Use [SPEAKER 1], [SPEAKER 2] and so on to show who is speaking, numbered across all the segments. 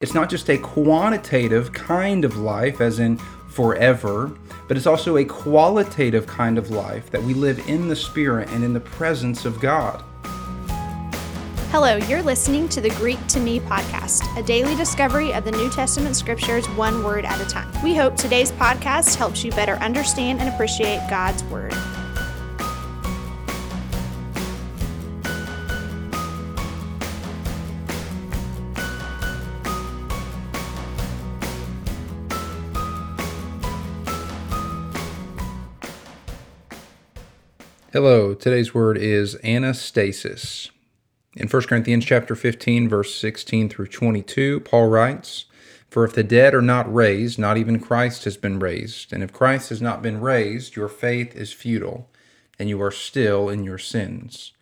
[SPEAKER 1] It's not just a quantitative kind of life, as in forever, but it's also a qualitative kind of life that we live in the Spirit and in the presence of God.
[SPEAKER 2] Hello, you're listening to the Greek to Me podcast, a daily discovery of the New Testament scriptures one word at a time. We hope today's podcast helps you better understand and appreciate God's Word.
[SPEAKER 1] Hello, today's word is anastasis. In 1 Corinthians chapter 15 verse 16 through 22, Paul writes, "For if the dead are not raised, not even Christ has been raised, and if Christ has not been raised, your faith is futile, and you are still in your sins.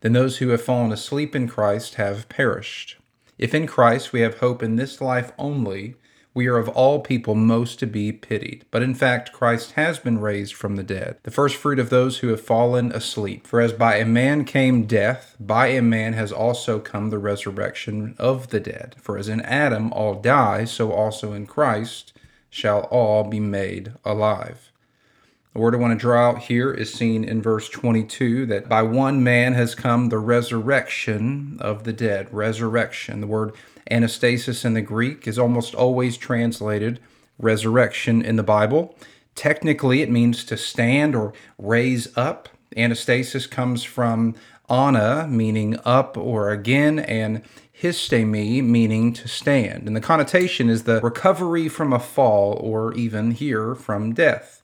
[SPEAKER 1] Then those who have fallen asleep in Christ have perished. If in Christ we have hope in this life only, we are of all people most to be pitied. But in fact, Christ has been raised from the dead, the first fruit of those who have fallen asleep. For as by a man came death, by a man has also come the resurrection of the dead. For as in Adam all die, so also in Christ shall all be made alive. The word I want to draw out here is seen in verse 22 that by one man has come the resurrection of the dead. Resurrection. The word anastasis in the Greek is almost always translated resurrection in the Bible. Technically, it means to stand or raise up. Anastasis comes from ana, meaning up or again, and histemi, meaning to stand. And the connotation is the recovery from a fall or even here from death.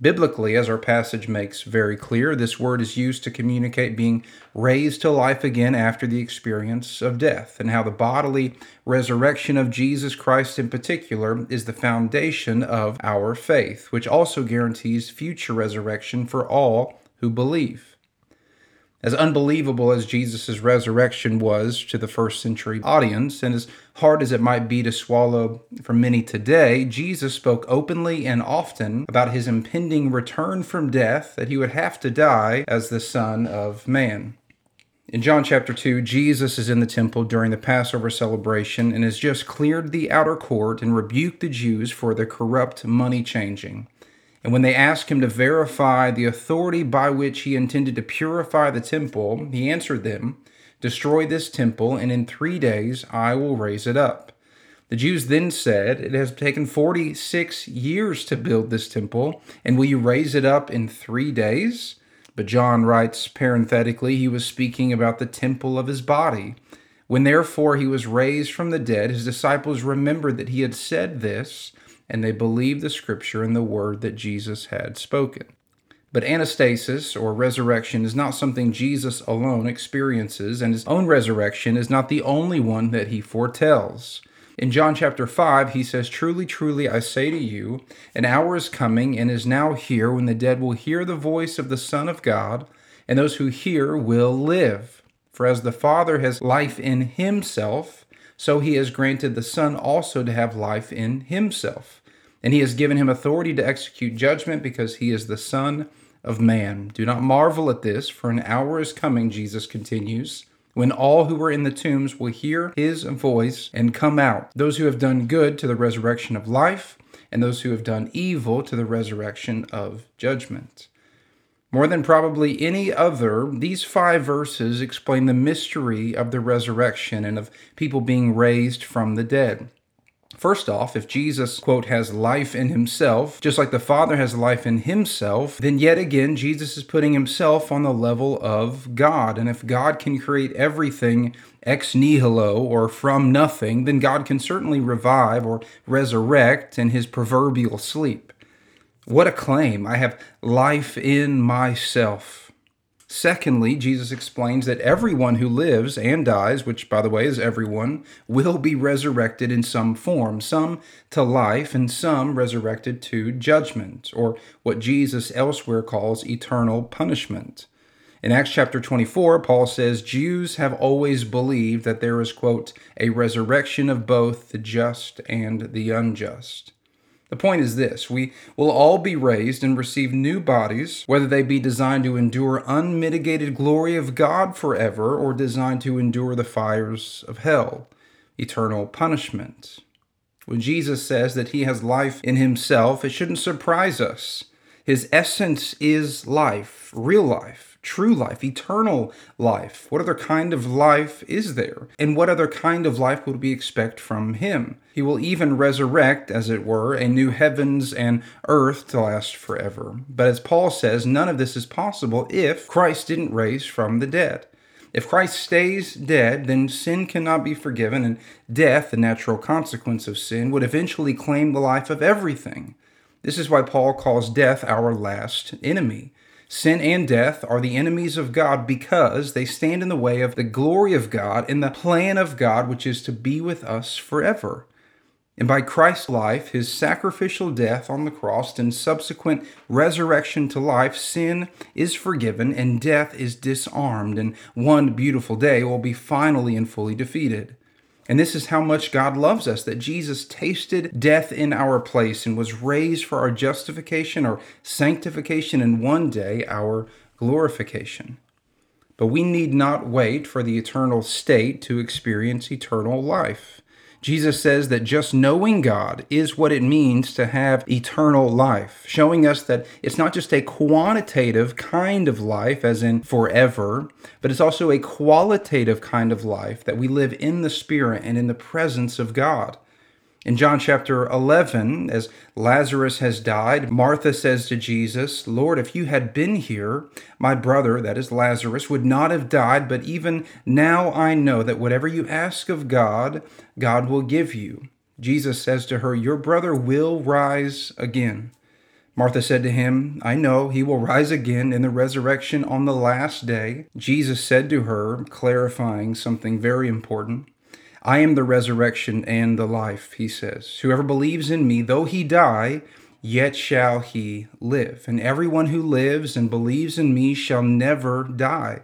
[SPEAKER 1] Biblically, as our passage makes very clear, this word is used to communicate being raised to life again after the experience of death, and how the bodily resurrection of Jesus Christ in particular is the foundation of our faith, which also guarantees future resurrection for all who believe. As unbelievable as Jesus' resurrection was to the first century audience, and as hard as it might be to swallow for many today, Jesus spoke openly and often about his impending return from death, that he would have to die as the Son of Man. In John chapter 2, Jesus is in the temple during the Passover celebration and has just cleared the outer court and rebuked the Jews for their corrupt money changing. And when they asked him to verify the authority by which he intended to purify the temple, he answered them, Destroy this temple, and in three days I will raise it up. The Jews then said, It has taken 46 years to build this temple, and will you raise it up in three days? But John writes parenthetically, he was speaking about the temple of his body. When therefore he was raised from the dead, his disciples remembered that he had said this and they believed the scripture and the word that Jesus had spoken. But anastasis, or resurrection, is not something Jesus alone experiences, and his own resurrection is not the only one that he foretells. In John chapter 5, he says, Truly, truly, I say to you, an hour is coming and is now here when the dead will hear the voice of the Son of God, and those who hear will live. For as the Father has life in himself, so he has granted the Son also to have life in himself. And he has given him authority to execute judgment because he is the Son of Man. Do not marvel at this, for an hour is coming, Jesus continues, when all who are in the tombs will hear his voice and come out, those who have done good to the resurrection of life, and those who have done evil to the resurrection of judgment. More than probably any other, these five verses explain the mystery of the resurrection and of people being raised from the dead. First off, if Jesus, quote, has life in himself, just like the Father has life in himself, then yet again, Jesus is putting himself on the level of God. And if God can create everything ex nihilo or from nothing, then God can certainly revive or resurrect in his proverbial sleep. What a claim! I have life in myself. Secondly, Jesus explains that everyone who lives and dies, which by the way is everyone, will be resurrected in some form, some to life and some resurrected to judgment, or what Jesus elsewhere calls eternal punishment. In Acts chapter 24, Paul says Jews have always believed that there is, quote, a resurrection of both the just and the unjust. The point is this we will all be raised and receive new bodies, whether they be designed to endure unmitigated glory of God forever or designed to endure the fires of hell. eternal punishment. When Jesus says that he has life in himself, it shouldn't surprise us. His essence is life, real life, true life, eternal life. What other kind of life is there? And what other kind of life would we expect from him? He will even resurrect, as it were, a new heavens and earth to last forever. But as Paul says, none of this is possible if Christ didn't raise from the dead. If Christ stays dead, then sin cannot be forgiven, and death, the natural consequence of sin, would eventually claim the life of everything. This is why Paul calls death our last enemy. Sin and death are the enemies of God because they stand in the way of the glory of God and the plan of God, which is to be with us forever. And by Christ's life, his sacrificial death on the cross, and subsequent resurrection to life, sin is forgiven and death is disarmed, and one beautiful day will be finally and fully defeated. And this is how much God loves us that Jesus tasted death in our place and was raised for our justification or sanctification and one day our glorification. But we need not wait for the eternal state to experience eternal life. Jesus says that just knowing God is what it means to have eternal life, showing us that it's not just a quantitative kind of life, as in forever, but it's also a qualitative kind of life that we live in the Spirit and in the presence of God. In John chapter 11, as Lazarus has died, Martha says to Jesus, Lord, if you had been here, my brother, that is Lazarus, would not have died, but even now I know that whatever you ask of God, God will give you. Jesus says to her, Your brother will rise again. Martha said to him, I know he will rise again in the resurrection on the last day. Jesus said to her, clarifying something very important, I am the resurrection and the life, he says. Whoever believes in me, though he die, yet shall he live. And everyone who lives and believes in me shall never die.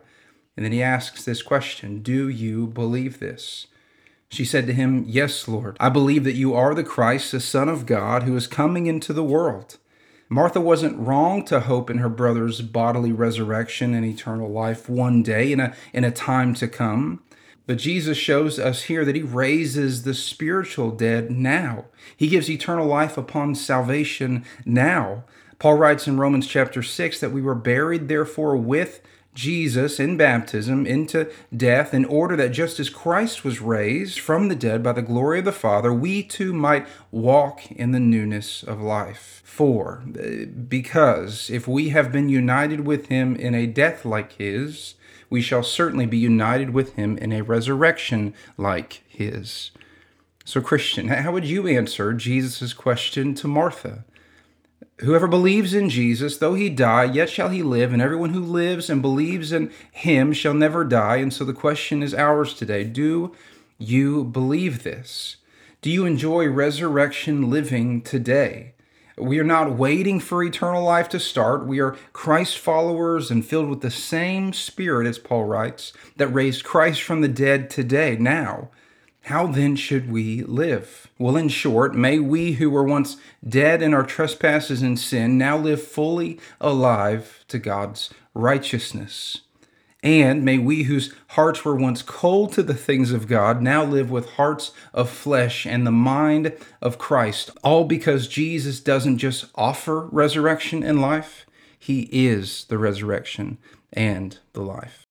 [SPEAKER 1] And then he asks this question Do you believe this? She said to him, Yes, Lord. I believe that you are the Christ, the Son of God, who is coming into the world. Martha wasn't wrong to hope in her brother's bodily resurrection and eternal life one day in a, in a time to come. But Jesus shows us here that he raises the spiritual dead now. He gives eternal life upon salvation now. Paul writes in Romans chapter 6 that we were buried, therefore, with Jesus in baptism into death, in order that just as Christ was raised from the dead by the glory of the Father, we too might walk in the newness of life. For, eh, because if we have been united with him in a death like his, we shall certainly be united with him in a resurrection like his. So, Christian, how would you answer Jesus' question to Martha? Whoever believes in Jesus, though he die, yet shall he live, and everyone who lives and believes in him shall never die. And so the question is ours today Do you believe this? Do you enjoy resurrection living today? We are not waiting for eternal life to start. We are Christ followers and filled with the same Spirit, as Paul writes, that raised Christ from the dead today, now. How then should we live? Well, in short, may we who were once dead in our trespasses and sin now live fully alive to God's righteousness. And may we whose hearts were once cold to the things of God now live with hearts of flesh and the mind of Christ, all because Jesus doesn't just offer resurrection and life, He is the resurrection and the life.